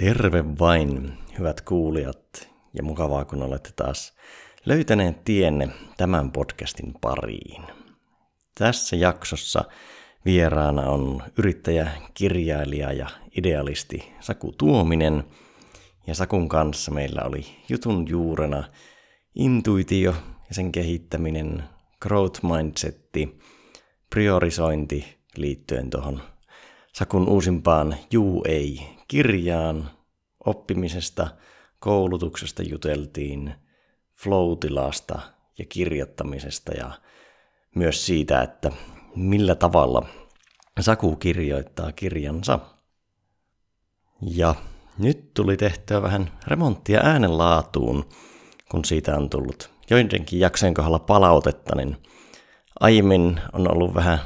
Terve vain, hyvät kuulijat, ja mukavaa kun olette taas löytäneet tienne tämän podcastin pariin. Tässä jaksossa vieraana on yrittäjä, kirjailija ja idealisti Saku Tuominen, ja Sakun kanssa meillä oli jutun juurena intuitio ja sen kehittäminen, growth mindsetti, priorisointi liittyen tuohon Sakun uusimpaan Juu ei-kirjaan. Oppimisesta, koulutuksesta juteltiin, flow-tilasta ja kirjoittamisesta ja myös siitä, että millä tavalla Saku kirjoittaa kirjansa. Ja nyt tuli tehtyä vähän remonttia äänenlaatuun, kun siitä on tullut joidenkin jaksojen kohdalla palautetta, niin aiemmin on ollut vähän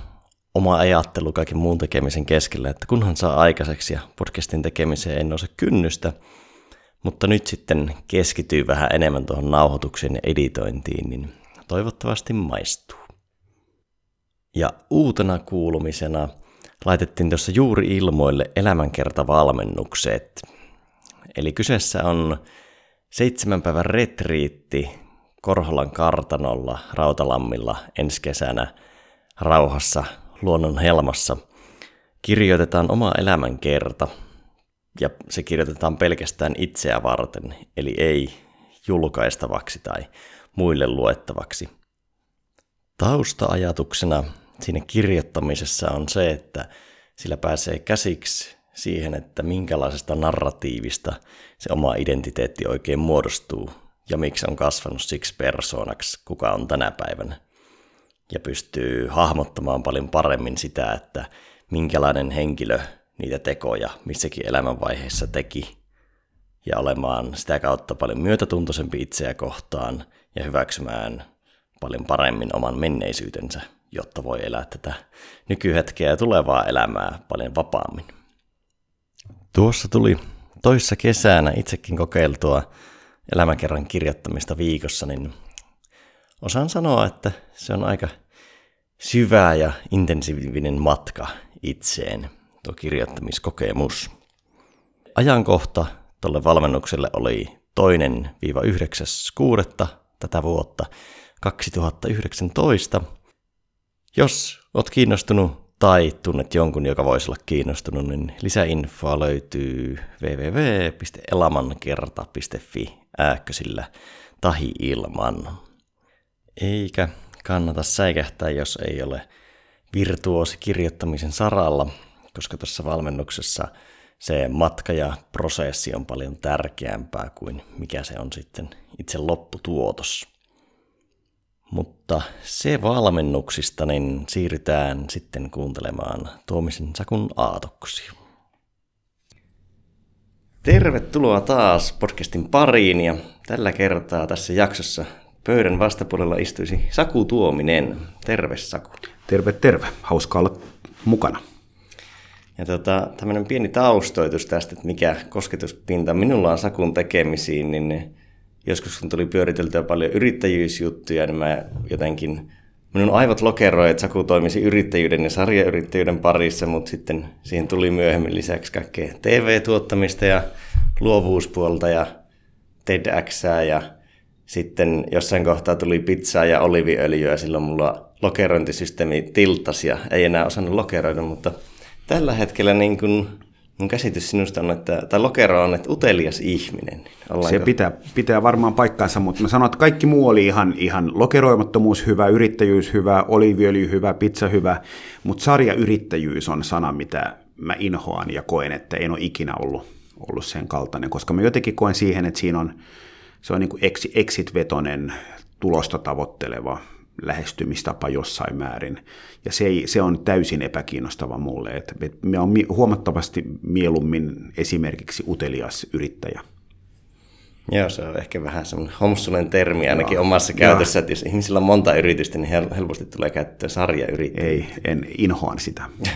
oma ajattelu kaiken muun tekemisen keskellä, että kunhan saa aikaiseksi ja podcastin tekemiseen ei nouse kynnystä, mutta nyt sitten keskityy vähän enemmän tuohon nauhoitukseen ja editointiin, niin toivottavasti maistuu. Ja uutena kuulumisena laitettiin tuossa juuri ilmoille elämänkertavalmennukset. Eli kyseessä on seitsemän päivän retriitti Korholan kartanolla Rautalammilla ensi kesänä rauhassa luonnon helmassa kirjoitetaan oma elämänkerta, ja se kirjoitetaan pelkästään itseä varten, eli ei julkaistavaksi tai muille luettavaksi. Tausta-ajatuksena siinä kirjoittamisessa on se, että sillä pääsee käsiksi siihen, että minkälaisesta narratiivista se oma identiteetti oikein muodostuu ja miksi on kasvanut siksi persoonaksi, kuka on tänä päivänä ja pystyy hahmottamaan paljon paremmin sitä, että minkälainen henkilö niitä tekoja missäkin elämänvaiheessa teki ja olemaan sitä kautta paljon myötätuntoisempi itseä kohtaan ja hyväksymään paljon paremmin oman menneisyytensä, jotta voi elää tätä nykyhetkeä ja tulevaa elämää paljon vapaammin. Tuossa tuli toissa kesänä itsekin kokeiltua elämäkerran kirjoittamista viikossa, niin osaan sanoa, että se on aika syvä ja intensiivinen matka itseen, tuo kirjoittamiskokemus. Ajankohta tuolle valmennukselle oli toinen 9.6. tätä vuotta 2019. Jos olet kiinnostunut tai tunnet jonkun, joka voisi olla kiinnostunut, niin lisäinfoa löytyy www.elamankerta.fi ääkkösillä tahi ilman. Eikä kannata säikähtää, jos ei ole virtuosi kirjoittamisen saralla, koska tässä valmennuksessa se matka ja prosessi on paljon tärkeämpää kuin mikä se on sitten itse lopputuotos. Mutta se valmennuksista, niin siirrytään sitten kuuntelemaan Tuomisen Sakun aatoksia. Tervetuloa taas podcastin pariin ja tällä kertaa tässä jaksossa Pöydän vastapuolella istuisi Saku Tuominen. Terve Saku. Terve, terve. Hauska olla mukana. Ja tota, tämmöinen pieni taustoitus tästä, että mikä kosketuspinta minulla on Sakun tekemisiin, niin joskus kun tuli pyöriteltyä paljon yrittäjyysjuttuja, niin mä jotenkin, minun aivot lokeroi, että Saku toimisi yrittäjyyden ja sarjayrittäjyyden parissa, mutta sitten siihen tuli myöhemmin lisäksi kaikkea TV-tuottamista ja luovuuspuolta ja TEDxää ja sitten jossain kohtaa tuli pizzaa ja oliviöljyä, silloin mulla lokerointisysteemi tiltasi ja ei enää osannut lokeroida, mutta tällä hetkellä niin kun mun käsitys sinusta on, että, tai lokero on, että utelias ihminen. Ollaanko? Se pitää, pitää varmaan paikkaansa, mutta mä sanon, että kaikki muu oli ihan, ihan lokeroimattomuus hyvä, yrittäjyys hyvä, oliviöljy hyvä, pizza hyvä, mutta sarjayrittäjyys on sana, mitä mä inhoan ja koen, että en ole ikinä ollut, ollut sen kaltainen, koska mä jotenkin koen siihen, että siinä on se on niin kuin exit-vetonen, tulosta tavoitteleva lähestymistapa jossain määrin. Ja se, ei, se on täysin epäkiinnostava mulle. Me on huomattavasti mieluummin esimerkiksi utelias yrittäjä. Joo, se on ehkä vähän semmoinen homsunen termi ainakin Joo. omassa käytössä, että jos ihmisillä on monta yritystä, niin helposti tulee käyttöön sarjayrittäjä. Ei, en inhoan sitä.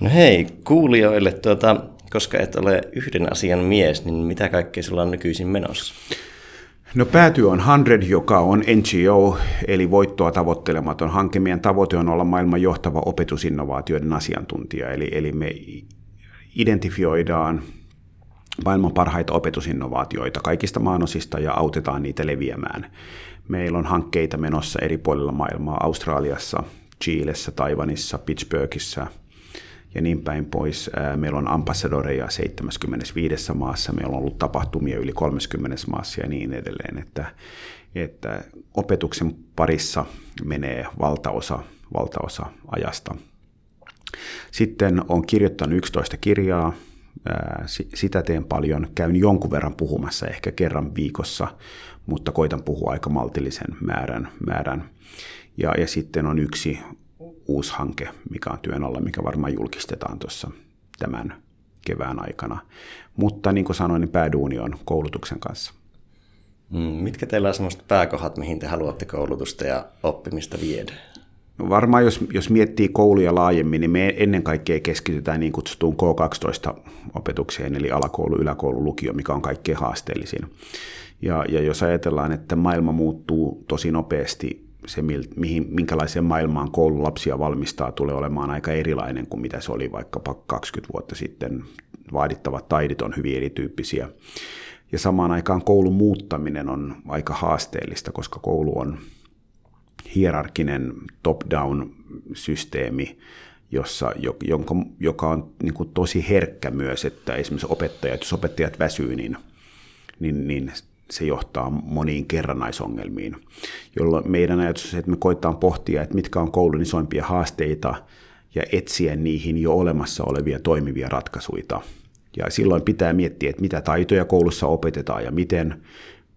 No hei, kuulijoille, tuota, koska et ole yhden asian mies, niin mitä kaikkea sulla on nykyisin menossa? No pääty on 100, joka on NGO, eli voittoa tavoittelematon hanke. Meidän tavoite on olla maailman johtava opetusinnovaatioiden asiantuntija, eli, eli me identifioidaan maailman parhaita opetusinnovaatioita kaikista maanosista ja autetaan niitä leviämään. Meillä on hankkeita menossa eri puolilla maailmaa, Australiassa, Chiilessä, Taivanissa, Pittsburghissa ja niin päin pois. Meillä on ambassadoreja 75 maassa, meillä on ollut tapahtumia yli 30 maassa ja niin edelleen, että, että opetuksen parissa menee valtaosa, valtaosa ajasta. Sitten olen kirjoittanut 11 kirjaa, sitä teen paljon, käyn jonkun verran puhumassa, ehkä kerran viikossa, mutta koitan puhua aika maltillisen määrän. määrän. Ja, ja sitten on yksi uusi hanke, mikä on työn alla, mikä varmaan julkistetaan tuossa tämän kevään aikana. Mutta niin kuin sanoin, niin pääduuni on koulutuksen kanssa. Mm, mitkä teillä on sellaiset pääkohdat, mihin te haluatte koulutusta ja oppimista viedä? No varmaan jos, jos miettii kouluja laajemmin, niin me ennen kaikkea keskitytään niin kutsutuun K12-opetukseen, eli alakoulu, yläkoulu, lukio, mikä on kaikkein haasteellisin. Ja, ja jos ajatellaan, että maailma muuttuu tosi nopeasti, se mihin, minkälaiseen maailmaan koululapsia valmistaa tulee olemaan aika erilainen kuin mitä se oli vaikkapa 20 vuotta sitten. Vaadittavat taidit on hyvin erityyppisiä. Ja samaan aikaan koulun muuttaminen on aika haasteellista, koska koulu on hierarkinen top-down systeemi, jossa, jonka, joka on niin kuin tosi herkkä myös, että esimerkiksi opettajat, jos opettajat väsyy, niin, niin, niin se johtaa moniin kerrannaisongelmiin, jolloin meidän ajatus on se, että me koetaan pohtia, että mitkä on koulun isoimpia haasteita ja etsiä niihin jo olemassa olevia toimivia ratkaisuja. Ja silloin pitää miettiä, että mitä taitoja koulussa opetetaan ja miten.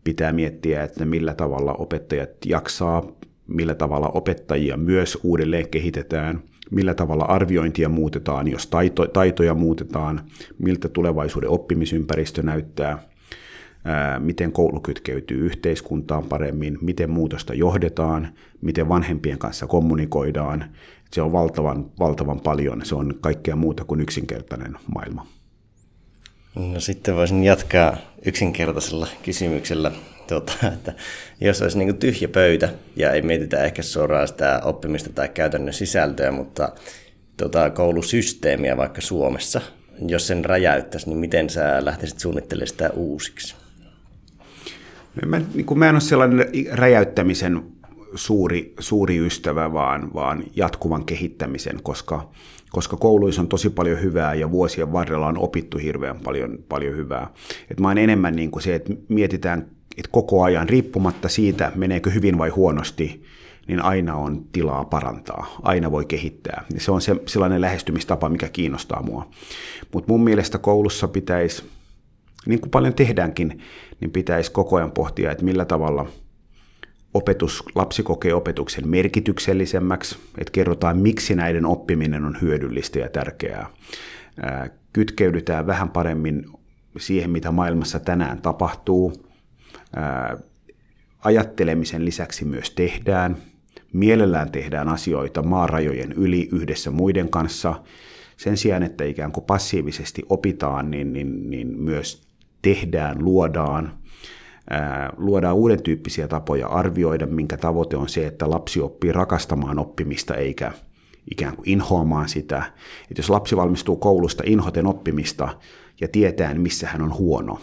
Pitää miettiä, että millä tavalla opettajat jaksaa millä tavalla opettajia myös uudelleen kehitetään, millä tavalla arviointia muutetaan, jos taito, taitoja muutetaan, miltä tulevaisuuden oppimisympäristö näyttää, ää, miten koulu kytkeytyy yhteiskuntaan paremmin, miten muutosta johdetaan, miten vanhempien kanssa kommunikoidaan. Se on valtavan, valtavan paljon, se on kaikkea muuta kuin yksinkertainen maailma. No sitten voisin jatkaa yksinkertaisella kysymyksellä tota, että jos olisi niin tyhjä pöytä ja ei mietitä ehkä suoraan sitä oppimista tai käytännön sisältöä, mutta tota, koulusysteemiä vaikka Suomessa, jos sen räjäyttäisi, niin miten sä lähtisit suunnittelemaan sitä uusiksi? Mä, niin kuin mä en ole sellainen räjäyttämisen suuri, suuri ystävä, vaan, vaan jatkuvan kehittämisen, koska, koska kouluissa on tosi paljon hyvää ja vuosien varrella on opittu hirveän paljon, paljon hyvää. Et mä oon enemmän niin kuin se, että mietitään että koko ajan, riippumatta siitä, meneekö hyvin vai huonosti, niin aina on tilaa parantaa, aina voi kehittää. Se on se, sellainen lähestymistapa, mikä kiinnostaa mua. Mutta mun mielestä koulussa pitäisi, niin kuin paljon tehdäänkin, niin pitäisi koko ajan pohtia, että millä tavalla opetus, lapsi kokee opetuksen merkityksellisemmäksi, että kerrotaan, miksi näiden oppiminen on hyödyllistä ja tärkeää. Kytkeydytään vähän paremmin siihen, mitä maailmassa tänään tapahtuu, ajattelemisen lisäksi myös tehdään. Mielellään tehdään asioita maarajojen yli yhdessä muiden kanssa. Sen sijaan, että ikään kuin passiivisesti opitaan, niin, niin, niin myös tehdään, luodaan, luodaan uuden tyyppisiä tapoja arvioida, minkä tavoite on se, että lapsi oppii rakastamaan oppimista eikä ikään kuin inhoamaan sitä. Että jos lapsi valmistuu koulusta inhoten oppimista ja tietää, missä hän on huono,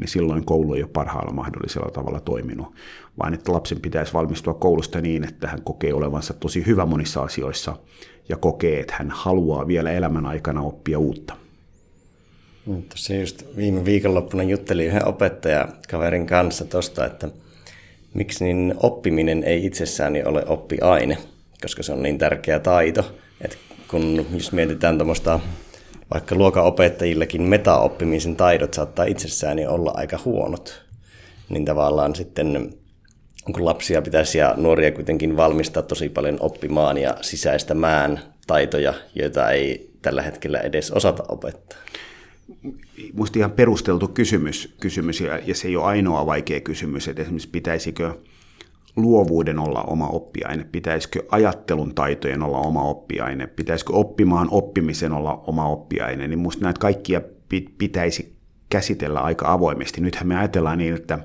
niin silloin koulu ei ole parhaalla mahdollisella tavalla toiminut, vaan että lapsen pitäisi valmistua koulusta niin, että hän kokee olevansa tosi hyvä monissa asioissa ja kokee, että hän haluaa vielä elämän aikana oppia uutta. Tuossa just viime viikonloppuna juttelin yhden opettaja-kaverin kanssa tuosta, että miksi niin oppiminen ei itsessään ole oppiaine, koska se on niin tärkeä taito, että kun jos mietitään tuommoista vaikka luokanopettajillakin metaoppimisen taidot saattaa itsessään olla aika huonot, niin tavallaan sitten kun lapsia pitäisi ja nuoria kuitenkin valmistaa tosi paljon oppimaan ja sisäistämään taitoja, joita ei tällä hetkellä edes osata opettaa. Minusta ihan perusteltu kysymys, kysymys ja, ja se ei ole ainoa vaikea kysymys, että esimerkiksi pitäisikö luovuuden olla oma oppiaine? Pitäisikö ajattelun taitojen olla oma oppiaine? Pitäisikö oppimaan oppimisen olla oma oppiaine? Niin minusta näitä kaikkia pitäisi käsitellä aika avoimesti. Nythän me ajatellaan niin, että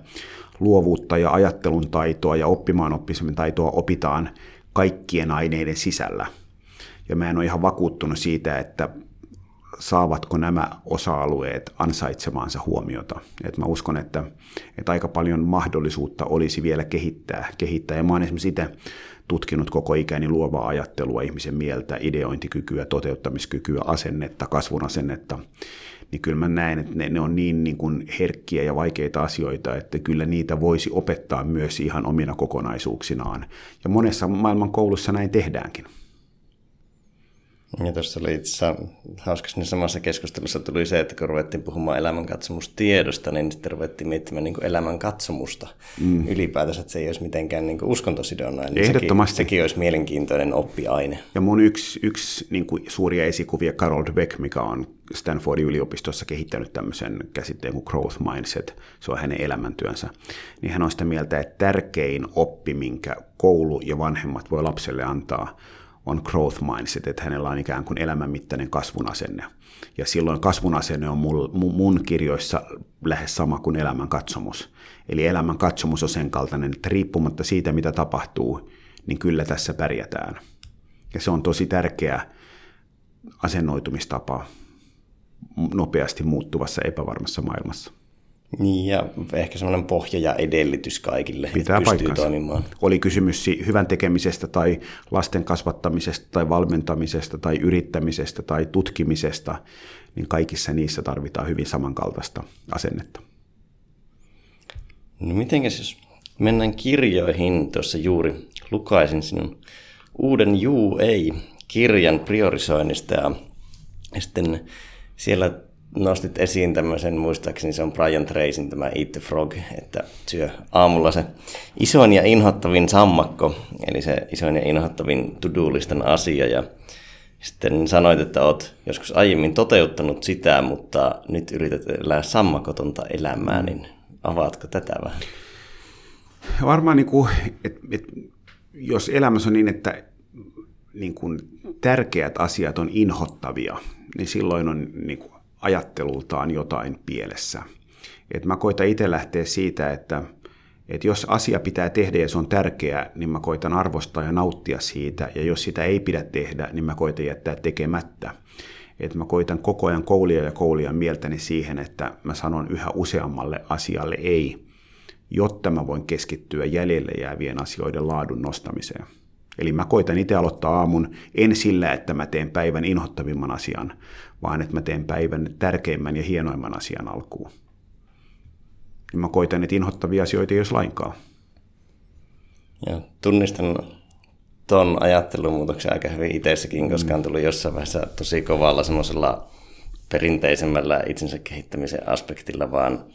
luovuutta ja ajattelun taitoa ja oppimaan oppimisen taitoa opitaan kaikkien aineiden sisällä. Ja mä en ole ihan vakuuttunut siitä, että saavatko nämä osa-alueet ansaitsemaansa huomiota. Et mä uskon, että, että aika paljon mahdollisuutta olisi vielä kehittää. kehittää. Ja mä oon esimerkiksi itse tutkinut koko ikäni luovaa ajattelua, ihmisen mieltä, ideointikykyä, toteuttamiskykyä, asennetta, kasvun asennetta, niin kyllä mä näen, että ne, ne on niin, niin kuin herkkiä ja vaikeita asioita, että kyllä niitä voisi opettaa myös ihan omina kokonaisuuksinaan. Ja monessa maailman koulussa näin tehdäänkin. Ja tuossa oli itse hauska siinä samassa keskustelussa tuli se, että kun ruvettiin puhumaan elämänkatsamustiedosta, niin sitten ruvettiin miettimään niin elämänkatsomusta mm. ylipäätänsä, että se ei olisi mitenkään niin uskontosidonnainen. Niin Ehdottomasti. Sekin, sekin olisi mielenkiintoinen oppiaine. Ja mun yksi, yksi niin kuin suuria esikuvia, Carol Dweck, mikä on Stanfordin yliopistossa kehittänyt tämmöisen käsitteen kuin growth mindset, se on hänen elämäntyönsä, niin hän on sitä mieltä, että tärkein oppi, minkä koulu ja vanhemmat voi lapselle antaa, on growth mindset, että hänellä on ikään kuin elämänmittainen kasvun asenne. Ja silloin kasvun asenne on mun, mun kirjoissa lähes sama kuin elämän katsomus. Eli elämän katsomus on sen kaltainen, että riippumatta siitä, mitä tapahtuu, niin kyllä tässä pärjätään. Ja se on tosi tärkeä asennoitumistapa nopeasti muuttuvassa epävarmassa maailmassa. Niin, ja ehkä semmoinen pohja ja edellytys kaikille, Pitää että pystyy toimimaan. Oli kysymys hyvän tekemisestä tai lasten kasvattamisesta tai valmentamisesta tai yrittämisestä tai tutkimisesta, niin kaikissa niissä tarvitaan hyvin samankaltaista asennetta. No mitenkäs jos mennään kirjoihin, tuossa juuri lukaisin sinun uuden Juu ei-kirjan priorisoinnista ja sitten siellä nostit esiin tämmöisen, muistaakseni se on Brian Tracyn tämä Eat the Frog, että syö aamulla se isoin ja inhottavin sammakko, eli se isoin ja inhottavin to-do-listan asia, ja sitten sanoit, että olet joskus aiemmin toteuttanut sitä, mutta nyt yrität elää sammakotonta elämää, niin avaatko tätä vähän? Varmaan, niin kuin, että, että jos elämässä on niin, että niin kuin tärkeät asiat on inhottavia, niin silloin on niin kuin ajattelultaan jotain pielessä. Et mä koitan itse lähteä siitä, että, että jos asia pitää tehdä ja se on tärkeää, niin mä koitan arvostaa ja nauttia siitä, ja jos sitä ei pidä tehdä, niin mä koitan jättää tekemättä. Et mä koitan koko ajan koulia ja koulia mieltäni siihen, että mä sanon yhä useammalle asialle ei, jotta mä voin keskittyä jäljelle jäävien asioiden laadun nostamiseen. Eli mä koitan itse aloittaa aamun en sillä, että mä teen päivän inhottavimman asian, vaan että mä teen päivän tärkeimmän ja hienoimman asian alkuun. Ja mä koitan, että inhottavia asioita ei olisi lainkaan. Ja tunnistan tuon ajattelumuutoksen aika hyvin itsessäkin, koska on tullut jossain vaiheessa tosi kovalla semmoisella perinteisemmällä itsensä kehittämisen aspektilla, vaan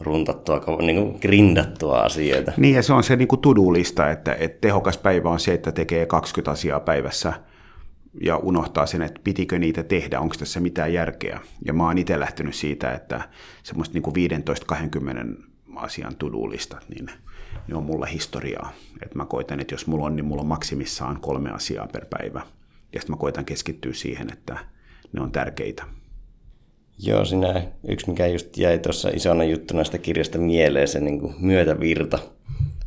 runtattua, niin kuin grindattua asioita. Niin, ja se on se niin kuin to-do-lista, että, että tehokas päivä on se, että tekee 20 asiaa päivässä ja unohtaa sen, että pitikö niitä tehdä, onko tässä mitään järkeä. Ja mä oon itse lähtenyt siitä, että semmoista niin 15-20 asian to-do-listat, niin ne on mulla historiaa. Että mä koitan, että jos mulla on, niin mulla on maksimissaan kolme asiaa per päivä. Ja sitten mä koitan keskittyä siihen, että ne on tärkeitä. Joo, sinä yksi mikä just jäi tuossa isona juttuna sitä kirjasta mieleen, se niin myötävirta.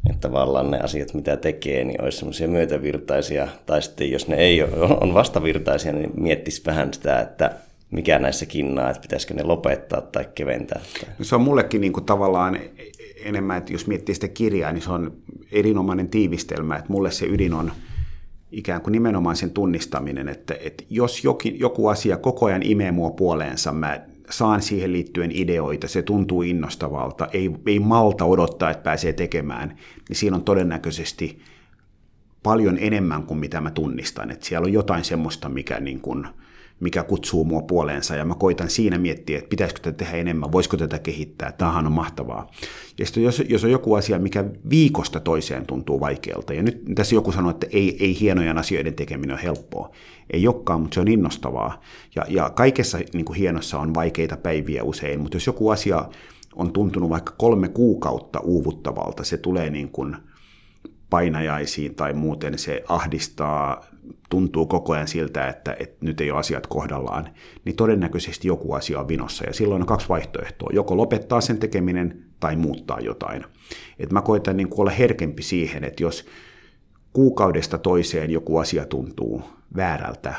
Että tavallaan ne asiat, mitä tekee, niin olisi semmoisia myötävirtaisia. Tai sitten jos ne ei ole, on vastavirtaisia, niin miettisi vähän sitä, että mikä näissä kinnaa, että pitäisikö ne lopettaa tai keventää. No se on mullekin niin kuin tavallaan enemmän, että jos miettii sitä kirjaa, niin se on erinomainen tiivistelmä, että mulle se ydin on ikään kuin nimenomaan sen tunnistaminen, että, että jos jokin, joku asia koko ajan imee mua puoleensa, mä saan siihen liittyen ideoita, se tuntuu innostavalta, ei, ei malta odottaa, että pääsee tekemään, niin siinä on todennäköisesti paljon enemmän kuin mitä mä tunnistan. Että siellä on jotain semmoista, mikä niin kuin, mikä kutsuu mua puoleensa, ja mä koitan siinä miettiä, että pitäisikö tätä tehdä enemmän, voisiko tätä kehittää, tämähän on mahtavaa. Ja sitten jos, jos on joku asia, mikä viikosta toiseen tuntuu vaikealta, ja nyt tässä joku sanoo, että ei, ei hienojen asioiden tekeminen ole helppoa. Ei olekaan, mutta se on innostavaa. Ja, ja kaikessa niin kuin hienossa on vaikeita päiviä usein, mutta jos joku asia on tuntunut vaikka kolme kuukautta uuvuttavalta, se tulee niin kuin painajaisiin tai muuten se ahdistaa tuntuu koko ajan siltä, että, että nyt ei ole asiat kohdallaan, niin todennäköisesti joku asia on vinossa. Ja silloin on kaksi vaihtoehtoa. Joko lopettaa sen tekeminen tai muuttaa jotain. Et mä koitan niin olla herkempi siihen, että jos kuukaudesta toiseen joku asia tuntuu väärältä,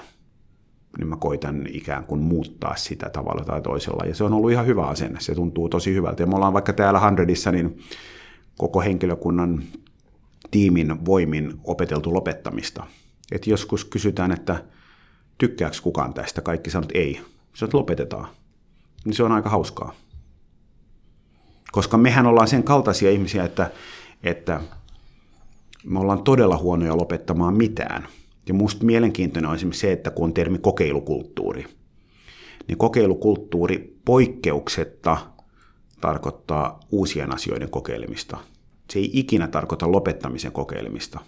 niin mä koitan ikään kuin muuttaa sitä tavalla tai toisella. Ja se on ollut ihan hyvä asenne, se tuntuu tosi hyvältä. Ja me ollaan vaikka täällä Hundredissa, niin koko henkilökunnan tiimin voimin opeteltu lopettamista. Et joskus kysytään, että tykkääkö kukaan tästä, kaikki sanot ei. Se lopetetaan. Niin se on aika hauskaa. Koska mehän ollaan sen kaltaisia ihmisiä, että, että me ollaan todella huonoja lopettamaan mitään. Ja musta mielenkiintoinen on esimerkiksi se, että kun on termi kokeilukulttuuri, niin kokeilukulttuuri poikkeuksetta tarkoittaa uusien asioiden kokeilemista. Se ei ikinä tarkoita lopettamisen kokeilemista.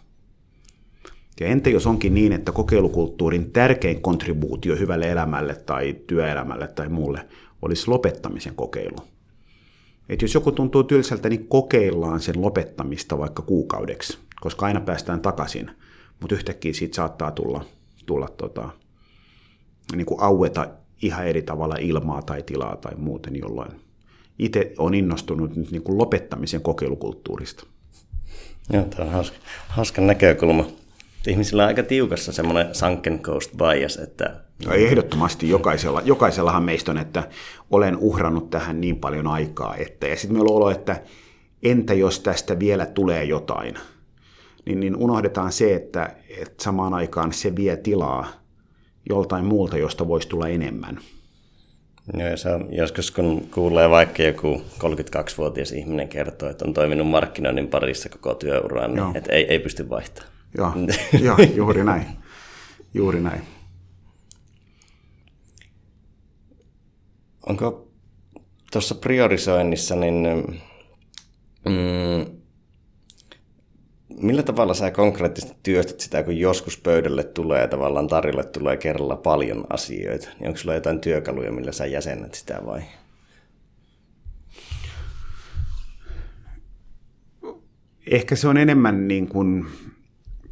Ja entä jos onkin niin, että kokeilukulttuurin tärkein kontribuutio hyvälle elämälle tai työelämälle tai muulle olisi lopettamisen kokeilu? Että jos joku tuntuu tylsältä, niin kokeillaan sen lopettamista vaikka kuukaudeksi, koska aina päästään takaisin, mutta yhtäkkiä siitä saattaa tulla, tulla tota, niin kuin aueta ihan eri tavalla ilmaa tai tilaa tai muuten, jolloin itse on innostunut nyt niin kuin lopettamisen kokeilukulttuurista. Joo, tämä on hauska, hauska näkökulma. Ihmisillä on aika tiukassa semmoinen sunken coast bias, että... No, ehdottomasti jokaisella, jokaisellahan meistä on, että olen uhrannut tähän niin paljon aikaa, että... Ja sitten meillä on olo, että entä jos tästä vielä tulee jotain, niin, niin unohdetaan se, että, että samaan aikaan se vie tilaa joltain muulta, josta voisi tulla enemmän. Joo, ja se on, joskus kun kuulee vaikka joku 32-vuotias ihminen kertoo, että on toiminut markkinoinnin parissa koko työuraan, niin että ei, ei pysty vaihtamaan. Joo, joo, juuri näin. Juuri näin. Onko tuossa priorisoinnissa, niin mm, millä tavalla sä konkreettisesti työstät sitä, kun joskus pöydälle tulee, tavallaan tarjolle tulee kerralla paljon asioita, niin onko sulla jotain työkaluja, millä sä jäsennät sitä vai? Ehkä se on enemmän niin kuin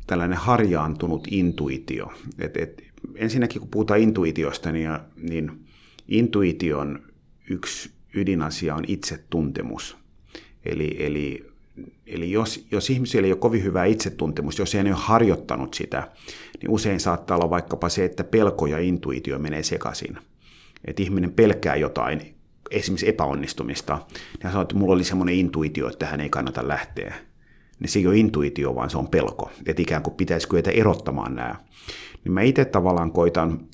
tällainen harjaantunut intuitio. Et, et, ensinnäkin kun puhutaan intuitiosta, niin, niin intuition yksi ydinasia on itsetuntemus. Eli, eli, eli jos, jos ihmisillä ei ole kovin hyvää itsetuntemusta, jos ei ole harjoittanut sitä, niin usein saattaa olla vaikkapa se, että pelko ja intuitio menee sekaisin. Että ihminen pelkää jotain, esimerkiksi epäonnistumista, ja sanoo, että mulla oli semmoinen intuitio, että hän ei kannata lähteä niin se ei ole intuitio, vaan se on pelko. Että ikään kuin pitäisi kyetä erottamaan nämä. Niin mä itse tavallaan koitan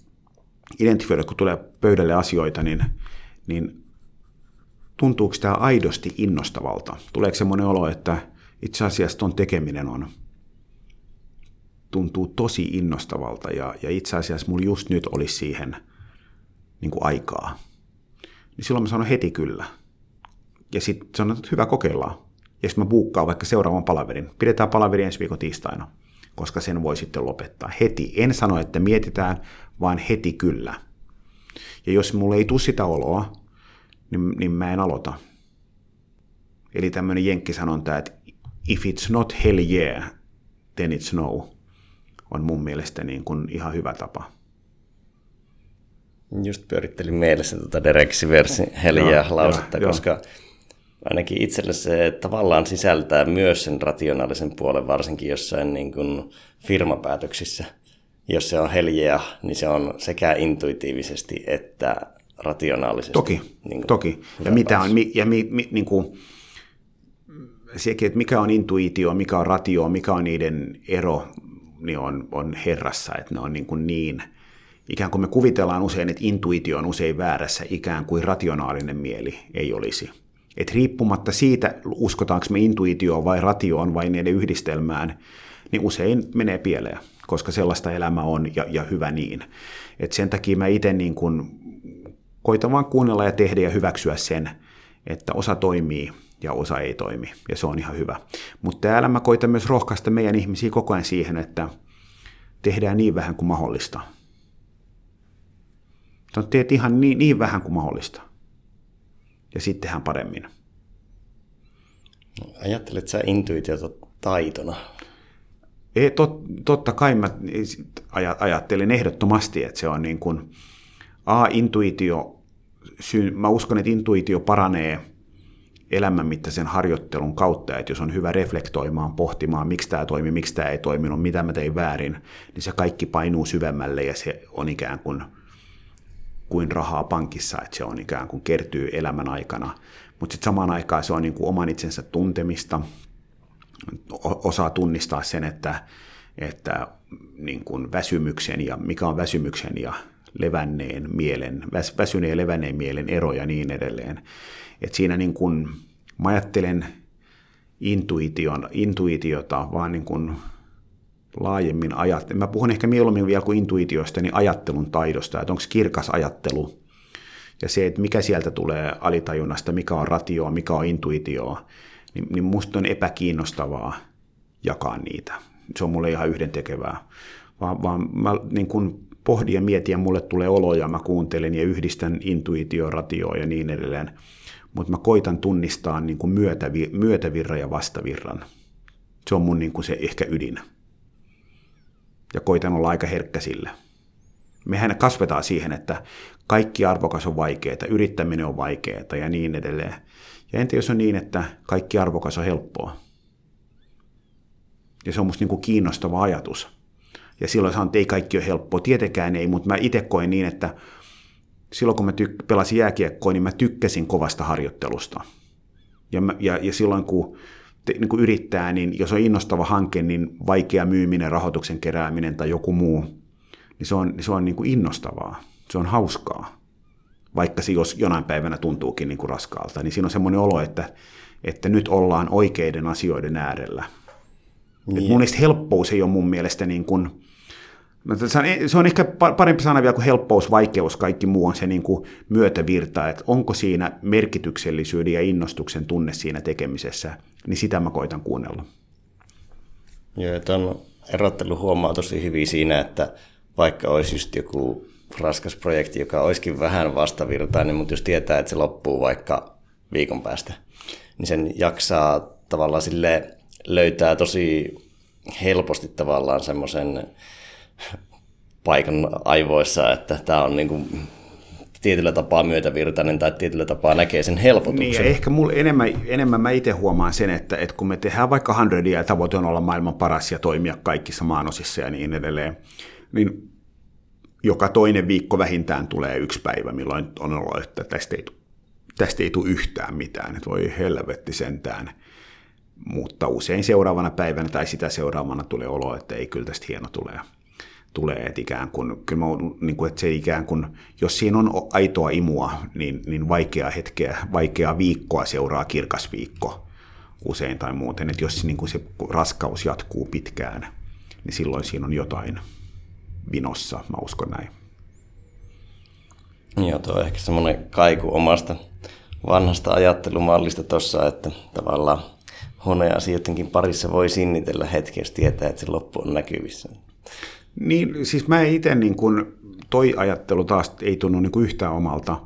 identifioida, kun tulee pöydälle asioita, niin, niin tuntuuko tämä aidosti innostavalta? Tuleeko semmoinen olo, että itse asiassa tuon tekeminen on tuntuu tosi innostavalta ja, ja itse asiassa mulla just nyt olisi siihen niin kuin aikaa. Niin silloin mä sanon heti kyllä. Ja sitten sanon, että hyvä kokeillaan ja sitten mä buukkaan vaikka seuraavan palaverin. Pidetään palaveri ensi viikon tiistaina, koska sen voi sitten lopettaa heti. En sano, että mietitään, vaan heti kyllä. Ja jos mulle ei tule sitä oloa, niin, niin mä en aloita. Eli tämmöinen jenkkisanonta, että if it's not hell yeah, then it's no, on mun mielestä niin kuin ihan hyvä tapa. Just pyörittelin mielessä tuota Derek Siversin hell yeah lausetta, koska jo ainakin itselle se tavallaan sisältää myös sen rationaalisen puolen, varsinkin jossain niin kuin firmapäätöksissä. Jos se on heljeä, niin se on sekä intuitiivisesti että rationaalisesti. Toki, niin kuin toki. Ja, mitä on, ja mi, mi, niin kuin, sekin, että mikä on intuitio, mikä on ratio, mikä on niiden ero, niin on, on herrassa, että ne on niin, kuin niin ikään kuin me kuvitellaan usein, että intuitio on usein väärässä, ikään kuin rationaalinen mieli ei olisi. Et riippumatta siitä, uskotaanko me intuitioon vai ratioon vai niiden yhdistelmään, niin usein menee pieleen, koska sellaista elämä on ja, ja hyvä niin. Et sen takia mä itse niin kun koitan vaan kuunnella ja tehdä ja hyväksyä sen, että osa toimii ja osa ei toimi, ja se on ihan hyvä. Mutta täällä mä koitan myös rohkaista meidän ihmisiä koko ajan siihen, että tehdään niin vähän kuin mahdollista. Teet ihan niin, niin vähän kuin mahdollista ja sitten tehdään paremmin. Ajattelet sä intuitiota taitona? Ei, tot, totta kai mä ajattelin ehdottomasti, että se on niin kuin, A, intuitio, mä uskon, että intuitio paranee elämänmittaisen harjoittelun kautta, että jos on hyvä reflektoimaan, pohtimaan, miksi tämä toimi, miksi tämä ei toiminut, mitä mä tein väärin, niin se kaikki painuu syvemmälle ja se on ikään kuin, kuin rahaa pankissa, että se on ikään kuin kertyy elämän aikana. Mutta sitten samaan aikaan se on niin kuin oman itsensä tuntemista, osaa tunnistaa sen, että, että niin kuin väsymyksen ja mikä on väsymyksen ja levänneen mielen, väs, väsyneen ja levänneen mielen ero ja niin edelleen. Et siinä niin kuin, mä ajattelen intuition, intuitiota vaan niin kuin laajemmin ajat. Mä puhun ehkä mieluummin vielä kuin intuitiosta, niin ajattelun taidosta, että onko kirkas ajattelu ja se, että mikä sieltä tulee alitajunnasta, mikä on ratioa, mikä on intuitioa, niin, niin musta on epäkiinnostavaa jakaa niitä. Se on mulle ihan yhdentekevää. Vaan, vaan mä niin kun pohdin ja mietin ja mulle tulee oloja, mä kuuntelen ja yhdistän intuitio, ratioa ja niin edelleen. Mutta mä koitan tunnistaa niin kuin myötävi, myötävirran ja vastavirran. Se on mun niin kuin se ehkä ydin. Ja koitan olla aika herkkä sille. Mehän kasvetaan siihen, että kaikki arvokas on vaikeaa, yrittäminen on vaikeaa ja niin edelleen. Ja entä jos on niin, että kaikki arvokas on helppoa? Ja se on musta niin kuin kiinnostava ajatus. Ja silloin sanon, että ei kaikki ole helppoa. Tietenkään ei, mutta mä itse koen niin, että silloin kun mä tyk- pelasin jääkiekkoa, niin mä tykkäsin kovasta harjoittelusta. Ja, mä, ja, ja silloin kun, te, niin kun yrittää, niin jos on innostava hanke, niin vaikea myyminen, rahoituksen kerääminen tai joku muu, niin se on, niin se on niin kuin innostavaa. Se on hauskaa. Vaikka se jos jonain päivänä tuntuukin niin kuin raskaalta, niin siinä on semmoinen olo, että, että nyt ollaan oikeiden asioiden äärellä. Niin. mun mielestä helppous ei ole mun mielestä niin kuin, se on ehkä parempi sana vielä kuin helppous, vaikeus, kaikki muu on se niin kuin myötävirta, että onko siinä merkityksellisyyden ja innostuksen tunne siinä tekemisessä, niin sitä mä koitan kuunnella. Joo, tuon erottelu huomaa tosi hyvin siinä, että vaikka olisi just joku raskas projekti, joka olisikin vähän vastavirtainen, mutta jos tietää, että se loppuu vaikka viikon päästä, niin sen jaksaa tavallaan sille löytää tosi helposti tavallaan semmoisen paikan aivoissa, että tämä on niin kuin tietyllä tapaa myötävirtainen tai tietyllä tapaa näkee sen helpotuksen. Niin, ja ehkä mulle enemmän, enemmän mä itse huomaan sen, että, että kun me tehdään vaikka hundredia ja tavoite on olla maailman paras ja toimia kaikissa maanosissa ja niin edelleen, niin joka toinen viikko vähintään tulee yksi päivä, milloin on ollut, että tästä ei, tästä ei tule yhtään mitään, että voi helvetti sentään. Mutta usein seuraavana päivänä tai sitä seuraavana tulee olo, että ei kyllä tästä hieno tulee tulee, että ikään kuin, kyllä mä, niin kuin, että se ikään kuin, jos siinä on aitoa imua, niin, niin vaikea hetkeä, vaikea viikkoa seuraa kirkas viikko usein tai muuten, että jos niin kuin se raskaus jatkuu pitkään, niin silloin siinä on jotain vinossa, mä uskon näin. Joo, tuo on ehkä semmoinen kaiku omasta vanhasta ajattelumallista tuossa, että tavallaan huonoja asioidenkin parissa voi sinnitellä hetkessä tietää, että se loppu on näkyvissä. Niin, siis mä itse niin kuin, toi ajattelu taas ei tunnu niin kuin yhtään omalta.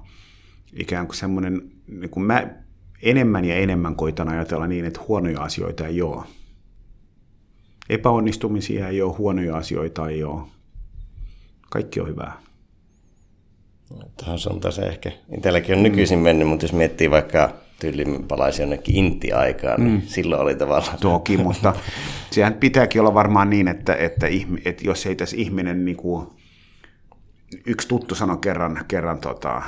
Ikään kuin semmoinen, niin kuin mä enemmän ja enemmän koitan ajatella niin, että huonoja asioita ei ole. Epäonnistumisia ei ole, huonoja asioita ei ole. Kaikki on hyvää. Tähän on tässä ehkä itselläkin on nykyisin mennyt, mutta jos miettii vaikka tyyliin palaisi jonnekin inti-aikaan, niin mm. silloin oli tavallaan... Toki, mutta sehän pitääkin olla varmaan niin, että, että, että jos ei tässä ihminen niin kuin, yksi tuttu sanoi kerran, kerran tota,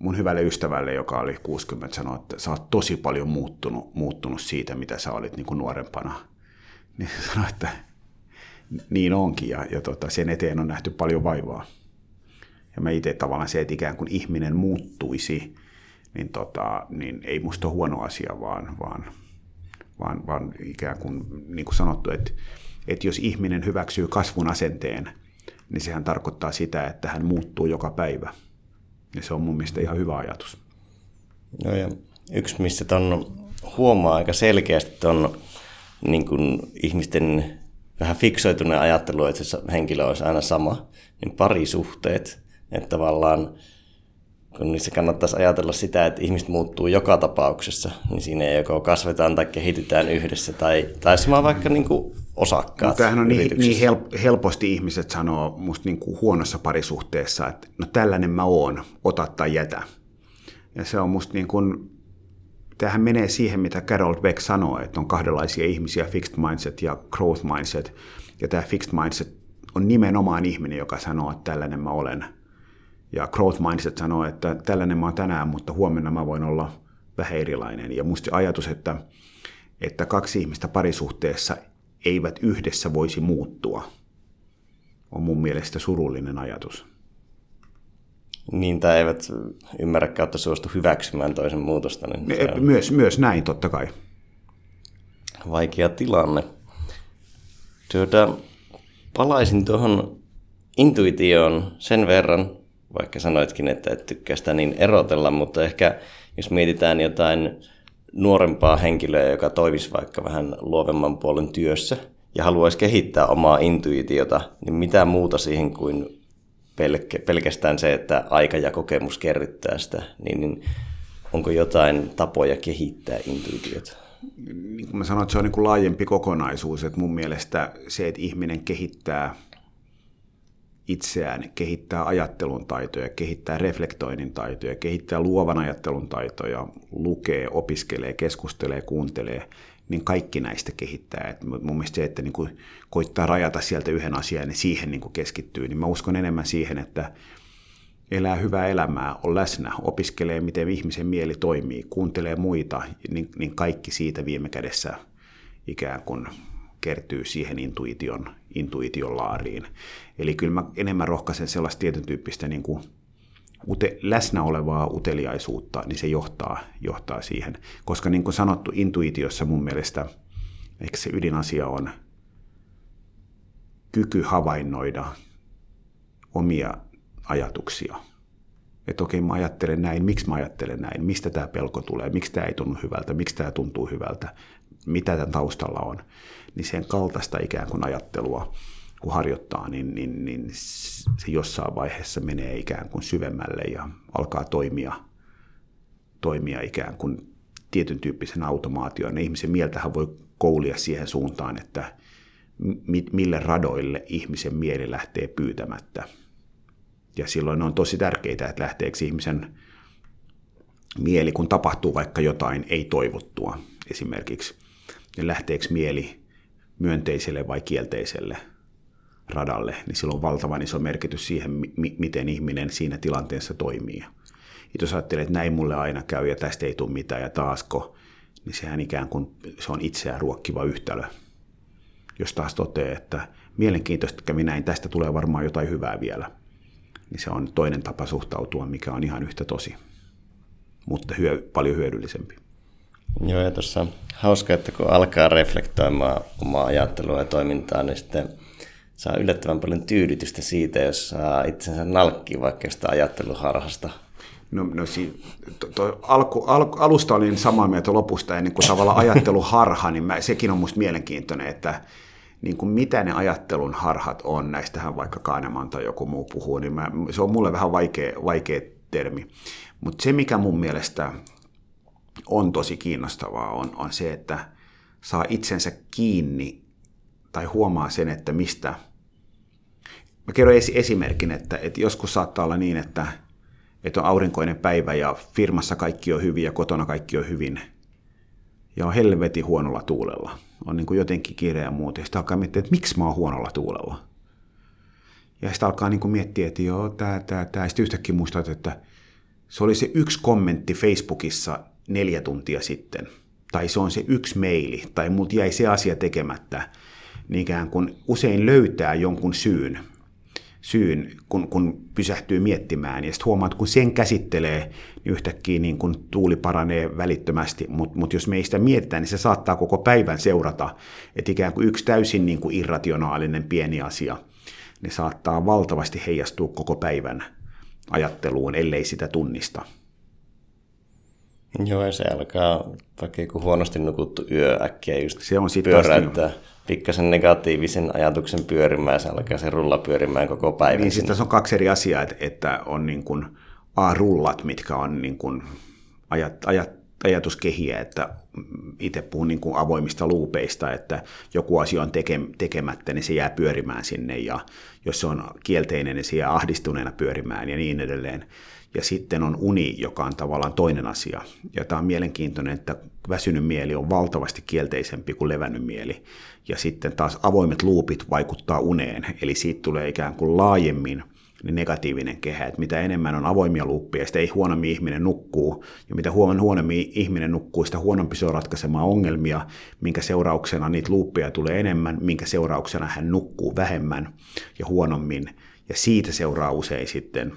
mun hyvälle ystävälle, joka oli 60, sanoi, että sä oot tosi paljon muuttunut, muuttunut siitä, mitä sä olit niin kuin nuorempana. Niin sanoi, että niin onkin, ja, ja tota, sen eteen on nähty paljon vaivaa. Ja mä itse tavallaan se, että ikään kuin ihminen muuttuisi, niin, tota, niin ei musta ole huono asia, vaan, vaan, vaan, vaan ikään kuin, niin kuin sanottu, että, että jos ihminen hyväksyy kasvun asenteen, niin sehän tarkoittaa sitä, että hän muuttuu joka päivä. Ja se on mun mielestä ihan hyvä ajatus. No ja yksi, missä ton huomaa aika selkeästi ton niin kuin ihmisten vähän fiksoituneen ajattelu, että se henkilö olisi aina sama, niin parisuhteet, että tavallaan kun niissä kannattaisi ajatella sitä, että ihmiset muuttuu joka tapauksessa, niin siinä joko kasvetaan tai kehitytään yhdessä, tai, tai sama vaikka niin kuin osakkaat. No, tämähän on niin, niin help, helposti ihmiset sanoo musta niin kuin huonossa parisuhteessa, että no tällainen mä oon, ota tai jätä. Ja se on musta niin kuin, tämähän menee siihen, mitä Carol Beck sanoo, että on kahdenlaisia ihmisiä, fixed mindset ja growth mindset. Ja tämä fixed mindset on nimenomaan ihminen, joka sanoo, että tällainen mä olen. Ja growth mindset sanoo, että tällainen mä oon tänään, mutta huomenna mä voin olla vähän erilainen. Ja musta ajatus, että, että kaksi ihmistä parisuhteessa eivät yhdessä voisi muuttua, on mun mielestä surullinen ajatus. Niin, tai eivät ymmärrä kautta suostu hyväksymään toisen muutosta. Niin on myös, myös näin, totta kai. Vaikea tilanne. Tuota, palaisin tuohon intuitioon sen verran, vaikka sanoitkin, että et tykkää sitä niin erotella, mutta ehkä jos mietitään jotain nuorempaa henkilöä, joka toimisi vaikka vähän luovemman puolen työssä ja haluaisi kehittää omaa intuitiota, niin mitä muuta siihen kuin pelk- pelkästään se, että aika ja kokemus kerryttää sitä, niin, niin onko jotain tapoja kehittää intuitiota? Niin kuin mä sanoin, että se on niin kuin laajempi kokonaisuus, että mun mielestä se, että ihminen kehittää itseään, kehittää ajattelun taitoja, kehittää reflektoinnin taitoja, kehittää luovan ajattelun taitoja, lukee, opiskelee, keskustelee, kuuntelee, niin kaikki näistä kehittää. Et mun mielestä se, että niin kuin koittaa rajata sieltä yhden asian ja siihen niin kuin keskittyy, niin mä uskon enemmän siihen, että elää hyvää elämää, on läsnä, opiskelee, miten ihmisen mieli toimii, kuuntelee muita, niin, niin kaikki siitä viime kädessä ikään kuin kertyy siihen intuition, intuition laariin. Eli kyllä mä enemmän rohkaisen sellaista tietyn tyyppistä niin kuin ute, läsnä olevaa uteliaisuutta, niin se johtaa, johtaa siihen. Koska niin kuin sanottu, intuitiossa mun mielestä ehkä se ydinasia on kyky havainnoida omia ajatuksia. Että okei, mä ajattelen näin, miksi mä ajattelen näin, mistä tämä pelko tulee, miksi tämä ei tunnu hyvältä, miksi tämä tuntuu hyvältä, mitä tämän taustalla on. Niin sen kaltaista ikään kuin ajattelua, kun harjoittaa, niin, niin, niin se jossain vaiheessa menee ikään kuin syvemmälle ja alkaa toimia, toimia ikään kuin tietyn tyyppisen automaation. Ja ihmisen mieltähän voi koulia siihen suuntaan, että mille radoille ihmisen mieli lähtee pyytämättä. Ja silloin on tosi tärkeää, että lähteekö ihmisen mieli, kun tapahtuu vaikka jotain ei-toivottua esimerkiksi, niin lähteekö mieli myönteiselle vai kielteiselle radalle, niin sillä on valtavan iso merkitys siihen, mi- miten ihminen siinä tilanteessa toimii. Ja jos ajattelee, että näin mulle aina käy ja tästä ei tule mitään ja taasko, niin sehän ikään kuin se on itseään ruokkiva yhtälö. Jos taas toteaa, että mielenkiintoista kävi näin, tästä tulee varmaan jotain hyvää vielä, niin se on toinen tapa suhtautua, mikä on ihan yhtä tosi, mutta hyö, paljon hyödyllisempi. Joo, ja tuossa hauska, että kun alkaa reflektoimaan omaa ajattelua ja toimintaa, niin sitten saa yllättävän paljon tyydytystä siitä, jos saa itsensä nalkkiin vaikka jostain ajatteluharhasta. No, no si, to, to, alku, al, alusta olin samaa mieltä lopusta, ennen kuin tavallaan ajatteluharha, niin mä, sekin on musta mielenkiintoinen, että niin kuin mitä ne ajattelun harhat on, näistähän vaikka Kahneman tai joku muu puhuu, niin mä, se on mulle vähän vaikea, vaikea termi. Mutta se, mikä mun mielestä on tosi kiinnostavaa, on, on se, että saa itsensä kiinni tai huomaa sen, että mistä... Mä kerron esimerkin, että, että joskus saattaa olla niin, että, että on aurinkoinen päivä ja firmassa kaikki on hyvin ja kotona kaikki on hyvin. Ja on helvetin huonolla tuulella. On niin kuin jotenkin kiire ja muuta. Ja sitten alkaa miettiä, että miksi mä oon huonolla tuulella. Ja sitten alkaa niin kuin miettiä, että joo, tämä, tämä, tämä. Sitten yhtäkkiä muistat, että se oli se yksi kommentti Facebookissa neljä tuntia sitten. Tai se on se yksi maili. Tai multa jäi se asia tekemättä niin ikään kuin usein löytää jonkun syyn, syyn kun, kun pysähtyy miettimään. Ja sitten huomaat, että kun sen käsittelee, niin yhtäkkiä niin kun tuuli paranee välittömästi. Mutta mut jos meistä mietitään, niin se saattaa koko päivän seurata. Että ikään kuin yksi täysin niin kuin irrationaalinen pieni asia, niin saattaa valtavasti heijastua koko päivän ajatteluun, ellei sitä tunnista. Joo, ja se alkaa vaikka joku huonosti nukuttu yö äkkiä just se on pyöräyttää pikkasen negatiivisen ajatuksen pyörimään se alkaa se rulla pyörimään koko päivän. Niin, sitten on kaksi eri asiaa, että, että on niin kuin A-rullat, mitkä on niin kuin ajat, ajat, ajatuskehiä, että itse puhun niin kuin avoimista luupeista, että joku asia on teke, tekemättä, niin se jää pyörimään sinne, ja jos se on kielteinen, niin se jää ahdistuneena pyörimään ja niin edelleen. ja sitten on uni, joka on tavallaan toinen asia. Ja tämä on mielenkiintoinen, että väsynyt mieli on valtavasti kielteisempi kuin levännyt mieli. Ja sitten taas avoimet luupit vaikuttaa uneen, eli siitä tulee ikään kuin laajemmin negatiivinen kehä, että mitä enemmän on avoimia luuppeja, sitä ei huonommin ihminen nukkuu, ja mitä huonommin ihminen nukkuu, sitä huonompi se on ratkaisemaan ongelmia, minkä seurauksena niitä luuppeja tulee enemmän, minkä seurauksena hän nukkuu vähemmän ja huonommin, ja siitä seuraa usein sitten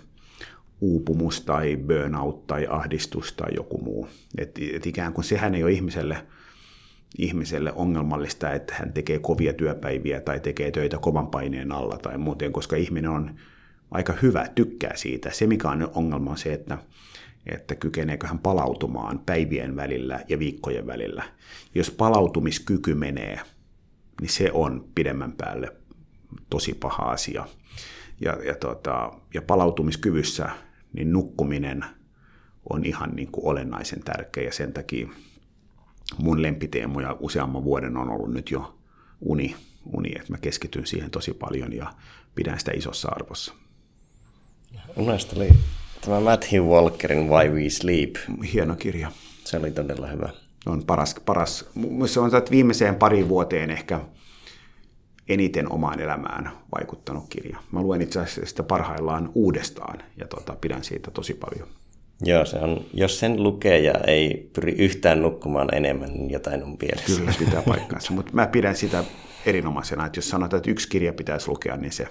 uupumus tai burnout tai ahdistus tai joku muu. Et, et ikään kuin sehän ei ole ihmiselle, ihmiselle ongelmallista, että hän tekee kovia työpäiviä tai tekee töitä kovan paineen alla tai muuten, koska ihminen on aika hyvä, tykkää siitä. Se, mikä on ongelma, on se, että, että kykeneekö hän palautumaan päivien välillä ja viikkojen välillä. Jos palautumiskyky menee, niin se on pidemmän päälle tosi paha asia. Ja, ja, tota, ja palautumiskyvyssä niin nukkuminen on ihan niin kuin olennaisen tärkeä ja sen takia mun lempiteemoja useamman vuoden on ollut nyt jo uni, uni, että mä keskityn siihen tosi paljon ja pidän sitä isossa arvossa. Unesta oli tämä Matthew Walkerin Why We Sleep. Hieno kirja. Se oli todella hyvä. On paras, paras. se on viimeiseen pari vuoteen ehkä eniten omaan elämään vaikuttanut kirja. Mä luen itse asiassa sitä parhaillaan uudestaan ja tota, pidän siitä tosi paljon. Joo, se on, jos sen lukee ja ei pyri yhtään nukkumaan enemmän, niin jotain on pielessä. Kyllä, pitää paikkansa, mutta mä pidän sitä erinomaisena, että jos sanotaan, että yksi kirja pitäisi lukea, niin se.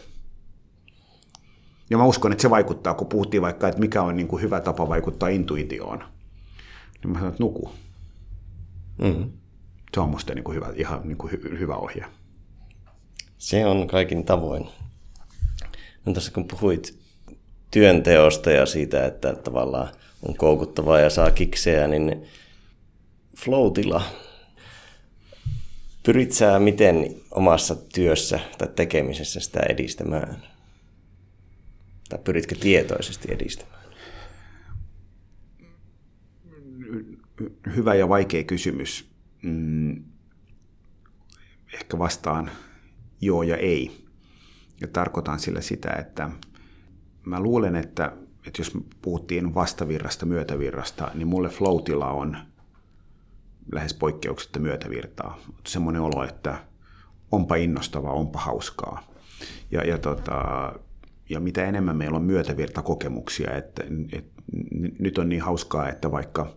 Ja mä uskon, että se vaikuttaa, kun puhuttiin vaikka, että mikä on niin kuin hyvä tapa vaikuttaa intuitioon. Niin mä sanon, että nuku. Mm-hmm. Se on musta niin kuin hyvä, ihan niin kuin hy- hyvä ohje. Se on kaikin tavoin. No tässä kun puhuit työnteosta ja siitä, että tavallaan on koukuttavaa ja saa kikseä, niin floatilla pyrit sä miten omassa työssä tai tekemisessä sitä edistämään? Tai pyritkö tietoisesti edistämään? Hyvä ja vaikea kysymys. Mm, ehkä vastaan joo ja ei. Ja tarkoitan sillä sitä, että mä luulen, että, että jos puhuttiin vastavirrasta, myötävirrasta, niin mulle floatilla on lähes poikkeuksetta myötävirtaa. Semmoinen olo, että onpa innostavaa, onpa hauskaa. Ja, ja, tota, ja mitä enemmän meillä on myötävirtakokemuksia, että, että nyt on niin hauskaa, että vaikka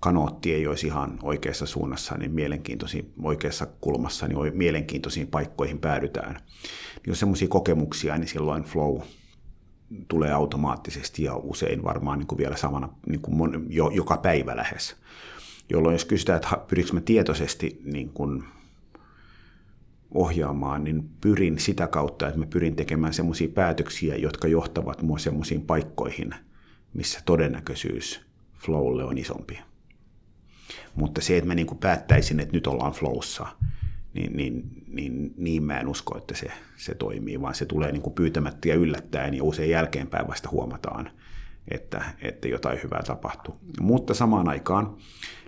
kanootti ei olisi ihan oikeassa suunnassa, niin mielenkiintoisiin, oikeassa kulmassa, niin mielenkiintoisiin paikkoihin päädytään. Jos semmoisia kokemuksia, niin silloin flow tulee automaattisesti ja usein varmaan niin kuin vielä samana, niin kuin mon, jo, joka päivä lähes. Jolloin jos kysytään, että pyrinkö mä tietoisesti niin kuin ohjaamaan, niin pyrin sitä kautta, että mä pyrin tekemään semmoisia päätöksiä, jotka johtavat mua semmoisiin paikkoihin, missä todennäköisyys flowlle on isompi. Mutta se, että mä niin kuin päättäisin, että nyt ollaan flowssa, niin, niin, niin, niin mä en usko, että se, se toimii, vaan se tulee niin kuin pyytämättä ja yllättäen ja usein jälkeenpäin vasta huomataan, että, että jotain hyvää tapahtuu. Mutta samaan aikaan,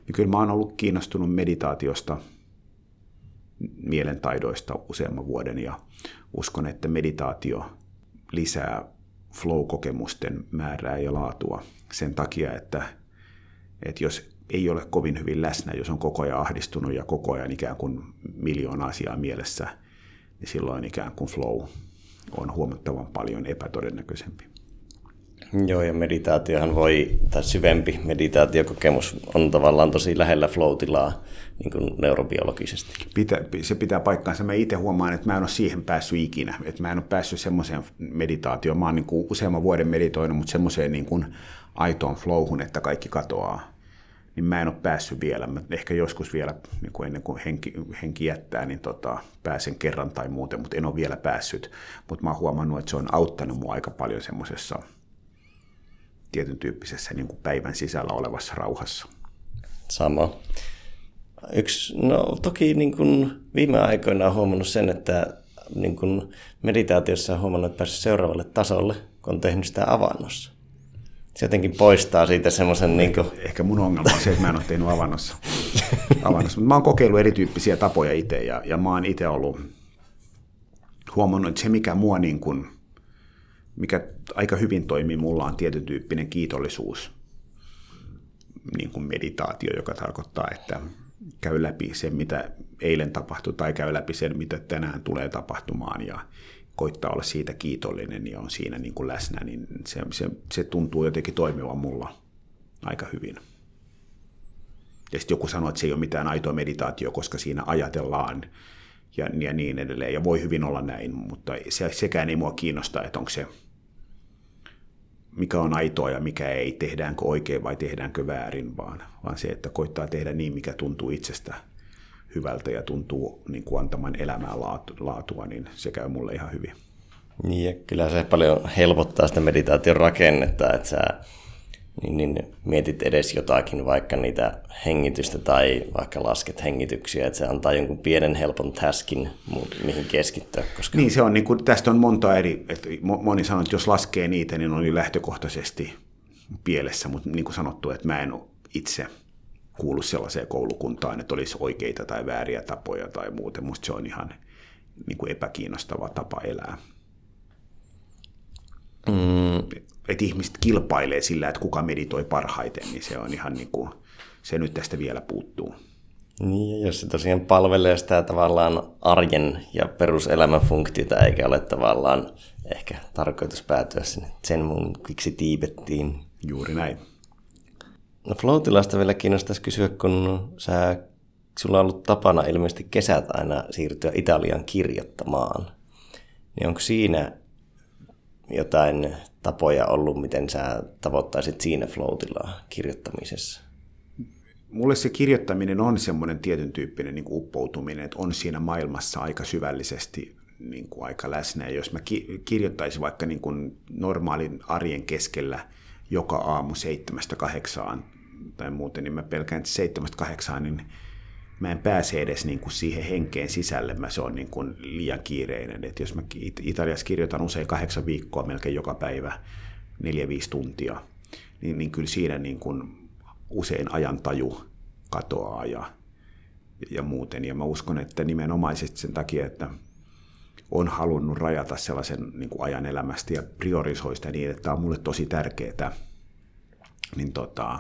niin kyllä mä oon ollut kiinnostunut meditaatiosta, mielentaidoista useamman vuoden ja uskon, että meditaatio lisää flow-kokemusten määrää ja laatua sen takia, että, että jos ei ole kovin hyvin läsnä, jos on koko ajan ahdistunut ja koko ajan ikään kuin miljoona asiaa mielessä, niin silloin ikään kuin flow on huomattavan paljon epätodennäköisempi. Joo, ja meditaatiohan voi, tai syvempi meditaatiokokemus on tavallaan tosi lähellä flow-tilaa niin kuin neurobiologisesti. Pitä, se pitää paikkaansa. Mä itse huomaan, että mä en ole siihen päässyt ikinä. Että mä en ole päässyt semmoiseen meditaatioon. Mä oon niin kuin useamman vuoden meditoinut, mutta semmoiseen niin kuin aitoon flowhun, että kaikki katoaa niin mä en ole päässyt vielä. Mä ehkä joskus vielä niin kuin ennen kuin henki, henki jättää, niin tota, pääsen kerran tai muuten, mutta en ole vielä päässyt. Mutta mä oon huomannut, että se on auttanut mua aika paljon semmoisessa tietyn tyyppisessä niin kuin päivän sisällä olevassa rauhassa. Sama. Yksi, no toki niin kuin viime aikoina olen huomannut sen, että niin kuin meditaatiossa on huomannut, että päässyt seuraavalle tasolle, kun on tehnyt sitä avannossa se jotenkin poistaa siitä semmoisen... Niin kuin... Ehkä mun ongelma on se, että mä en ole tehnyt avannossa. avannossa. Mutta mä oon kokeillut erityyppisiä tapoja itse ja, ja mä oon itse ollut huomannut, että se mikä mua niin kuin mikä aika hyvin toimii mulla on tietyn tyyppinen kiitollisuus, niin kuin meditaatio, joka tarkoittaa, että käy läpi sen, mitä eilen tapahtui, tai käy läpi sen, mitä tänään tulee tapahtumaan, ja koittaa olla siitä kiitollinen ja on siinä niin kuin läsnä, niin se, se, se tuntuu jotenkin toimivan mulla aika hyvin. Ja sitten joku sanoo, että se ei ole mitään aitoa meditaatio, koska siinä ajatellaan ja, ja niin edelleen. Ja voi hyvin olla näin, mutta se, sekään ei mua kiinnosta, että onko se, mikä on aitoa ja mikä ei, tehdäänkö oikein vai tehdäänkö väärin, vaan, vaan se, että koittaa tehdä niin, mikä tuntuu itsestä hyvältä ja tuntuu niin kuin antamaan elämää laatua, niin se käy mulle ihan hyvin. Niin, ja kyllä se paljon helpottaa sitä meditaation rakennetta, että sä niin, niin mietit edes jotakin, vaikka niitä hengitystä tai vaikka lasket hengityksiä, että se antaa jonkun pienen helpon taskin, mihin keskittyä. Koska... Niin, se on, niin kuin, tästä on monta eri, että moni sanoo, että jos laskee niitä, niin on jo lähtökohtaisesti pielessä, mutta niin kuin sanottu, että mä en itse kuulu sellaiseen koulukuntaan, että olisi oikeita tai vääriä tapoja tai muuten. Musta se on ihan niin kuin epäkiinnostava tapa elää. Mm. Että ihmiset kilpailee sillä, että kuka meditoi parhaiten, niin se on ihan niin kuin, se nyt tästä vielä puuttuu. Niin, jos se tosiaan palvelee sitä tavallaan arjen ja peruselämän funktiota, eikä ole tavallaan ehkä tarkoitus päätyä sinne sen mun kiksi Tiibettiin. Juuri näin. No Floatilasta vielä kiinnostaisi kysyä, kun sä, sulla on ollut tapana ilmeisesti kesät aina siirtyä Italian kirjoittamaan. Niin onko siinä jotain tapoja ollut, miten sä tavoittaisit siinä floatilla kirjoittamisessa? Mulle se kirjoittaminen on semmoinen tietyn tyyppinen niin kuin uppoutuminen, että on siinä maailmassa aika syvällisesti niin kuin aika läsnä. Ja jos mä ki- kirjoittaisin vaikka niin kuin normaalin arjen keskellä joka aamu seitsemästä kahdeksaan tai muuten, niin mä pelkään, että seitsemästä kahdeksaan, niin mä en pääse edes niin kuin siihen henkeen sisälle, mä se on niin kuin liian kiireinen. Et jos mä Italiassa kirjoitan usein kahdeksan viikkoa melkein joka päivä, neljä-viisi tuntia, niin, niin kyllä siinä niin kuin usein ajantaju katoaa ja, ja muuten. Ja mä uskon, että nimenomaisesti sen takia, että on halunnut rajata sellaisen niin kuin ajan elämästä ja priorisoi sitä niin, että tämä on mulle tosi tärkeää, niin, tota,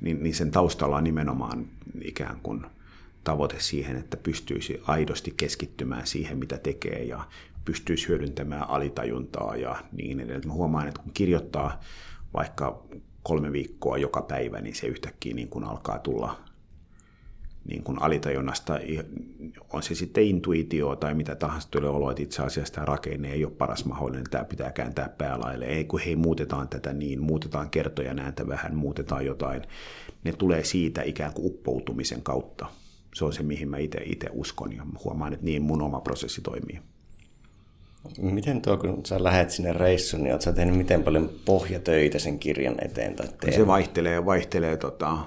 niin, niin sen taustalla on nimenomaan ikään kuin – tavoite siihen, että pystyisi aidosti keskittymään siihen, mitä tekee ja pystyisi hyödyntämään alitajuntaa ja niin edelleen. Mä huomaan, että kun kirjoittaa vaikka kolme viikkoa joka päivä, niin se yhtäkkiä niin kuin alkaa tulla niin kuin alitajunnasta, on se sitten intuitio tai mitä tahansa tulee olo, että itse asiassa tämä rakenne ei ole paras mahdollinen, tämä pitää kääntää päälaille, ei kun hei muutetaan tätä niin, muutetaan kertoja nääntä vähän, muutetaan jotain, ne tulee siitä ikään kuin uppoutumisen kautta se on se, mihin mä itse uskon ja huomaan, että niin mun oma prosessi toimii. Miten tuo, kun sä lähet sinne reissuun, niin oot tehnyt miten paljon pohjatöitä sen kirjan eteen? Tai se vaihtelee, vaihtelee tota,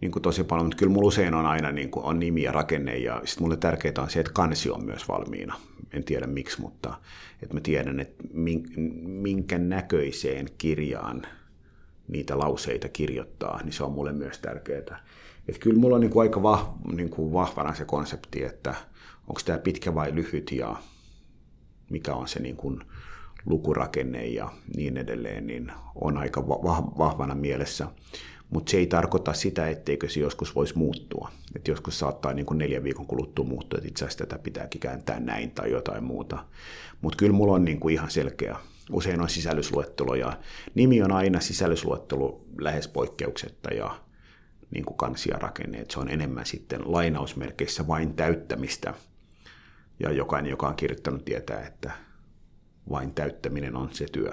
niin kuin tosi paljon, mutta kyllä mulla usein on aina niin kuin on nimi ja rakenne, ja sitten mulle tärkeää on se, että kansi on myös valmiina. En tiedä miksi, mutta että mä tiedän, että minkä näköiseen kirjaan niitä lauseita kirjoittaa, niin se on mulle myös tärkeää. Että kyllä mulla on niin kuin aika vah, niin kuin vahvana se konsepti, että onko tämä pitkä vai lyhyt ja mikä on se niin kuin lukurakenne ja niin edelleen, niin on aika vahvana mielessä. Mutta se ei tarkoita sitä, etteikö se joskus voisi muuttua. Et joskus saattaa niin kuin neljän viikon kuluttua muuttua, että itse asiassa tätä pitääkin kääntää näin tai jotain muuta. Mutta kyllä mulla on niin kuin ihan selkeä. Usein on sisällysluettelo ja nimi on aina sisällysluettelo lähes poikkeuksetta ja niin kuin kansiarakenne, että se on enemmän sitten lainausmerkeissä vain täyttämistä. Ja jokainen, joka on kirjoittanut, tietää, että vain täyttäminen on se työ.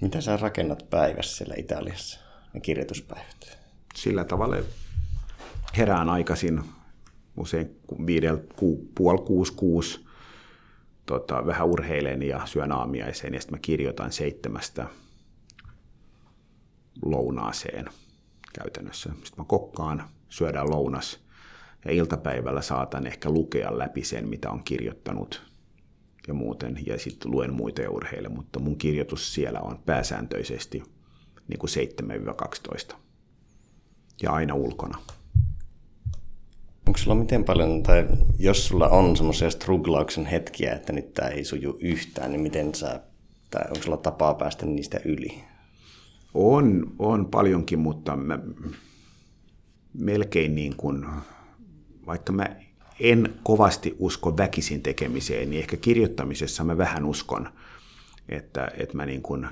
Mitä sä rakennat päivässä siellä Italiassa, ne kirjoituspäivät? Sillä tavalla herään aikaisin, usein viidellä, ku, puoli kuusi, kuusi, tota, vähän urheilen ja syön aamiaiseen ja sitten mä kirjoitan seitsemästä lounaaseen käytännössä. Sitten mä kokkaan, syödään lounas ja iltapäivällä saatan ehkä lukea läpi sen, mitä on kirjoittanut ja muuten, ja sitten luen muita ja mutta mun kirjoitus siellä on pääsääntöisesti niin kuin 7-12 ja aina ulkona. Onko sulla miten paljon, tai jos sulla on semmoisia struglauksen hetkiä, että nyt tämä ei suju yhtään, niin miten sä Tai onko sulla tapaa päästä niistä yli? On, on paljonkin, mutta mä melkein niin kuin, vaikka mä en kovasti usko väkisin tekemiseen, niin ehkä kirjoittamisessa mä vähän uskon, että, että mä, niin kuin,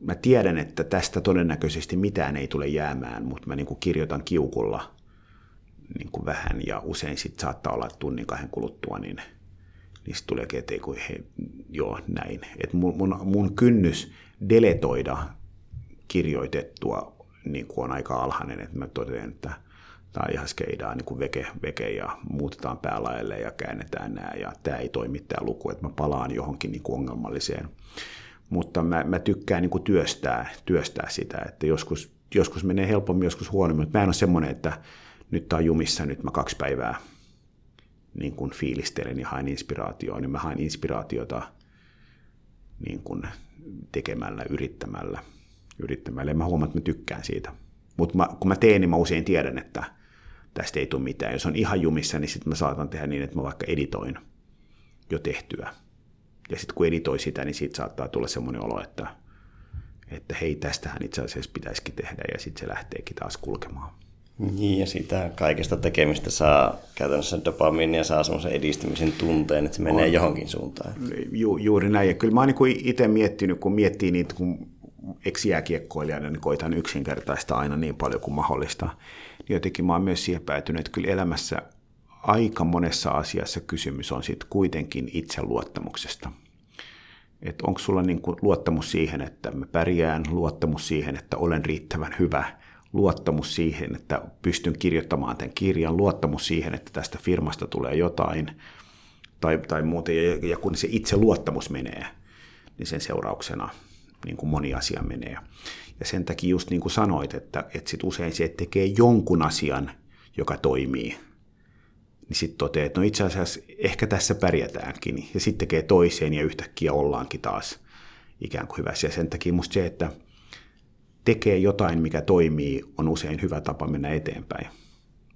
mä tiedän, että tästä todennäköisesti mitään ei tule jäämään, mutta mä niin kuin kirjoitan kiukulla niin kuin vähän ja usein sit saattaa olla tunnin kahden kuluttua, niin, niin sitten tulee eteen kuin he, joo näin. Et mun, mun, mun kynnys deletoida kirjoitettua niin on aika alhainen, että mä totean, että tämä ihan skeidaa niin kuin veke, veke ja muutetaan päälaelle ja käännetään nämä ja tämä ei toimi tämä luku, että mä palaan johonkin niin ongelmalliseen. Mutta mä, mä tykkään niin kuin työstää, työstää sitä, että joskus, joskus menee helpommin, joskus huonommin, mutta mä en ole semmoinen, että nyt tämä on jumissa, nyt mä kaksi päivää niin kuin fiilistelen ja haen inspiraatioon, niin mä haen inspiraatiota niin kuin tekemällä, yrittämällä – yrittämällä. Ja mä huomaan, että mä tykkään siitä. Mutta kun mä teen, niin mä usein tiedän, että tästä ei tule mitään. Jos on ihan jumissa, niin sitten mä saatan tehdä niin, että mä vaikka editoin jo tehtyä. Ja sitten kun editoi sitä, niin siitä saattaa tulla semmoinen olo, että, että hei, tästähän itse asiassa pitäisikin tehdä, ja sitten se lähteekin taas kulkemaan. Niin, ja sitä kaikesta tekemistä saa käytännössä dopamiinia, saa semmoisen edistymisen tunteen, että se menee on. johonkin suuntaan. Ju, juuri näin, ja kyllä mä oon niin itse miettinyt, kun miettii niitä, kun ex-jääkiekkoilijana niin koitan yksinkertaista aina niin paljon kuin mahdollista. Niin jotenkin mä oon myös siihen päätynyt, että kyllä elämässä aika monessa asiassa kysymys on sitten kuitenkin itseluottamuksesta. Että onko sulla niin kuin luottamus siihen, että mä pärjään, luottamus siihen, että olen riittävän hyvä, luottamus siihen, että pystyn kirjoittamaan tämän kirjan, luottamus siihen, että tästä firmasta tulee jotain tai, tai muuten. Ja, ja kun se itse luottamus menee, niin sen seurauksena – niin kuin moni asia menee. Ja sen takia just niin kuin sanoit, että, että sit usein se, tekee jonkun asian, joka toimii, niin sitten toteaa, että no itse asiassa ehkä tässä pärjätäänkin. Ja sitten tekee toiseen ja yhtäkkiä ollaankin taas ikään kuin hyvässä. Ja sen takia musta se, että tekee jotain, mikä toimii, on usein hyvä tapa mennä eteenpäin.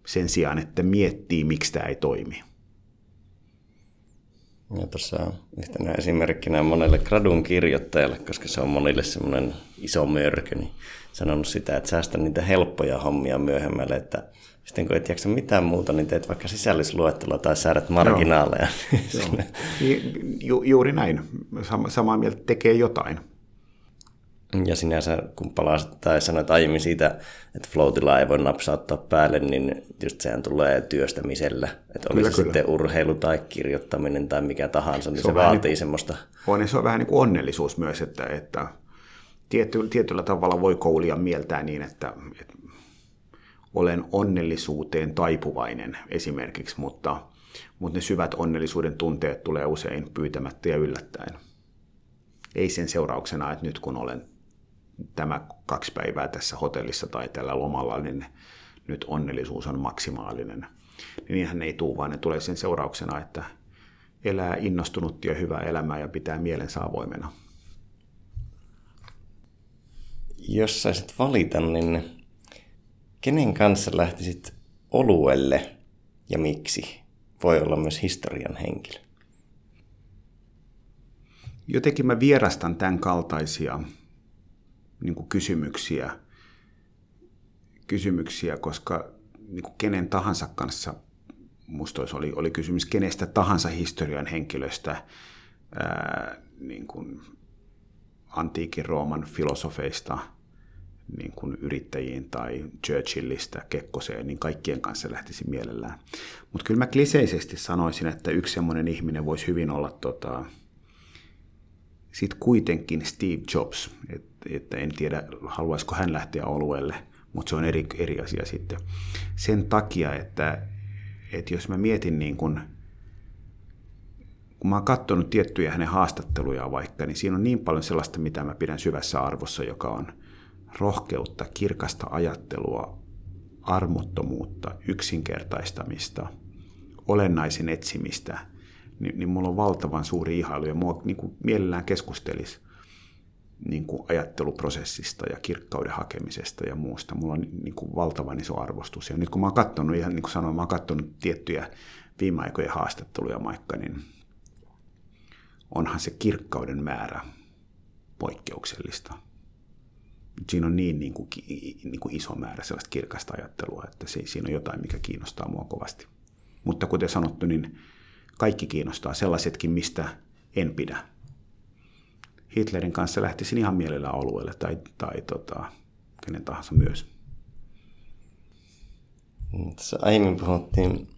Sen sijaan, että miettii, miksi tämä ei toimi. Ja tuossa yhtenä esimerkkinä monelle gradun kirjoittajalle, koska se on monille semmoinen iso mörkö, niin sanonut sitä, että säästä niitä helppoja hommia myöhemmälle, että sitten kun et jaksa mitään muuta, niin teet vaikka sisällysluettelua tai säädät marginaaleja. Joo. Ju, juuri näin. Samaa mieltä tekee jotain. Ja sinänsä, kun palasit tai sanoit aiemmin siitä, että floatilla ei voi napsauttaa päälle, niin just sehän tulee työstämisellä. Että oli kyllä, se kyllä. sitten urheilu tai kirjoittaminen tai mikä tahansa, niin se, se vaatii niin, semmoista. On, niin se on vähän niin kuin onnellisuus myös, että, että tiety, tietyllä tavalla voi koulia mieltää niin, että, että olen onnellisuuteen taipuvainen esimerkiksi, mutta, mutta ne syvät onnellisuuden tunteet tulee usein pyytämättä ja yllättäen. Ei sen seurauksena, että nyt kun olen tämä kaksi päivää tässä hotellissa tai tällä lomalla, niin nyt onnellisuus on maksimaalinen. Niin niinhän ei tule, vaan ne tulee sen seurauksena, että elää innostunut ja hyvää elämää ja pitää mielensä avoimena. Jos saisit valita, niin kenen kanssa lähtisit oluelle ja miksi? Voi olla myös historian henkilö. Jotenkin mä vierastan tämän kaltaisia niin kysymyksiä, kysymyksiä, koska niin kenen tahansa kanssa, musta oli, oli kysymys kenestä tahansa historian henkilöstä, ää, niin kuin antiikin Rooman filosofeista, niin kuin yrittäjiin tai Churchillistä Kekkoseen, niin kaikkien kanssa lähtisi mielellään. Mutta kyllä mä kliseisesti sanoisin, että yksi semmoinen ihminen voisi hyvin olla tota, sitten kuitenkin Steve Jobs, että et en tiedä haluaisiko hän lähteä oluelle, mutta se on eri, eri asia sitten. Sen takia, että, että jos mä mietin niin kun, kun mä oon katsonut tiettyjä hänen haastatteluja vaikka, niin siinä on niin paljon sellaista, mitä mä pidän syvässä arvossa, joka on rohkeutta, kirkasta ajattelua, armottomuutta, yksinkertaistamista, olennaisen etsimistä – niin, niin mulla on valtavan suuri ihailu ja mua niin kuin mielellään keskustelisi niin kuin ajatteluprosessista ja kirkkauden hakemisesta ja muusta. Mulla on niin kuin valtavan iso arvostus. Ja nyt kun mä oon katsonut, ihan niin kuin sanoin, mä oon katsonut tiettyjä viime aikojen haastatteluja vaikka, niin onhan se kirkkauden määrä poikkeuksellista. Siinä on niin, niin, kuin, niin kuin iso määrä sellaista kirkasta ajattelua, että se, siinä on jotain, mikä kiinnostaa mua kovasti. Mutta kuten sanottu, niin kaikki kiinnostaa, sellaisetkin, mistä en pidä. Hitlerin kanssa lähtisin ihan mielellä alueelle tai, tai tota, kenen tahansa myös. Tässä aiemmin puhuttiin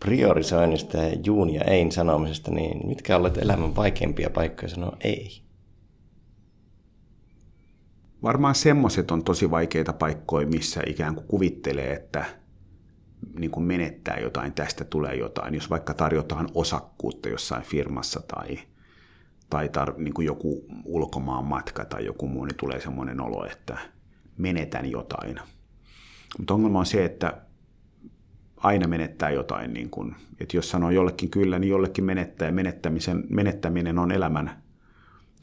priorisoinnista ja juun ja ein sanomisesta, niin mitkä olet elämän vaikeimpia paikkoja sanoa ei? Varmaan semmoiset on tosi vaikeita paikkoja, missä ikään kuin kuvittelee, että niin kuin menettää jotain, tästä tulee jotain. Jos vaikka tarjotaan osakkuutta jossain firmassa tai, tai tar, niin kuin joku ulkomaan matka tai joku muu, niin tulee semmoinen olo, että menetän jotain. Mutta ongelma on se, että aina menettää jotain. Niin kuin, että jos sanoo jollekin kyllä, niin jollekin menettää. Menettämisen, menettäminen on elämän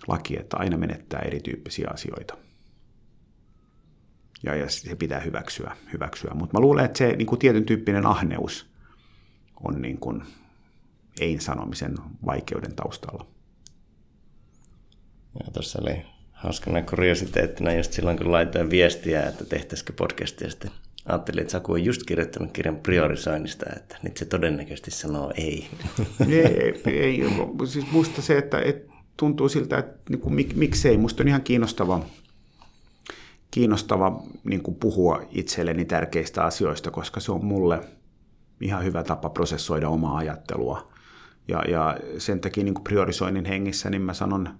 laki, että aina menettää erityyppisiä asioita. Ja, ja se pitää hyväksyä. hyväksyä. Mutta mä luulen, että se niin kuin tietyn tyyppinen ahneus on niin kuin ei-sanomisen vaikeuden taustalla. Ja tuossa oli hauskana kuriositeettina just silloin, kun laitoin viestiä, että tehtäisikö podcastia sitten Ajattelin, että Saku on just kirjoittanut kirjan priorisoinnista, että nyt se todennäköisesti sanoo ei. ei, ei siis musta se, että, että tuntuu siltä, että niin kuin, mik, miksei. Musta on ihan kiinnostava, kiinnostava niin kuin puhua itselleni tärkeistä asioista, koska se on mulle ihan hyvä tapa prosessoida omaa ajattelua. Ja, ja sen takia niin kuin priorisoinnin hengissä, niin mä sanon –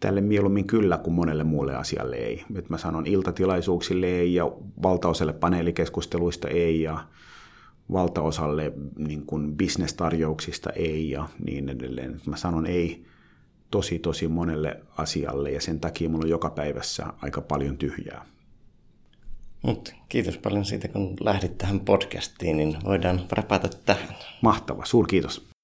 tälle mieluummin kyllä kuin monelle muulle asialle ei. Nyt mä sanon iltatilaisuuksille ei ja valtaosalle paneelikeskusteluista ei ja valtaosalle niin kuin bisnestarjouksista ei ja niin edelleen. Mä sanon ei tosi tosi monelle asialle ja sen takia mulla on joka päivässä aika paljon tyhjää. Mut kiitos paljon siitä, kun lähdit tähän podcastiin, niin voidaan räpätä tähän. Mahtava, suur kiitos.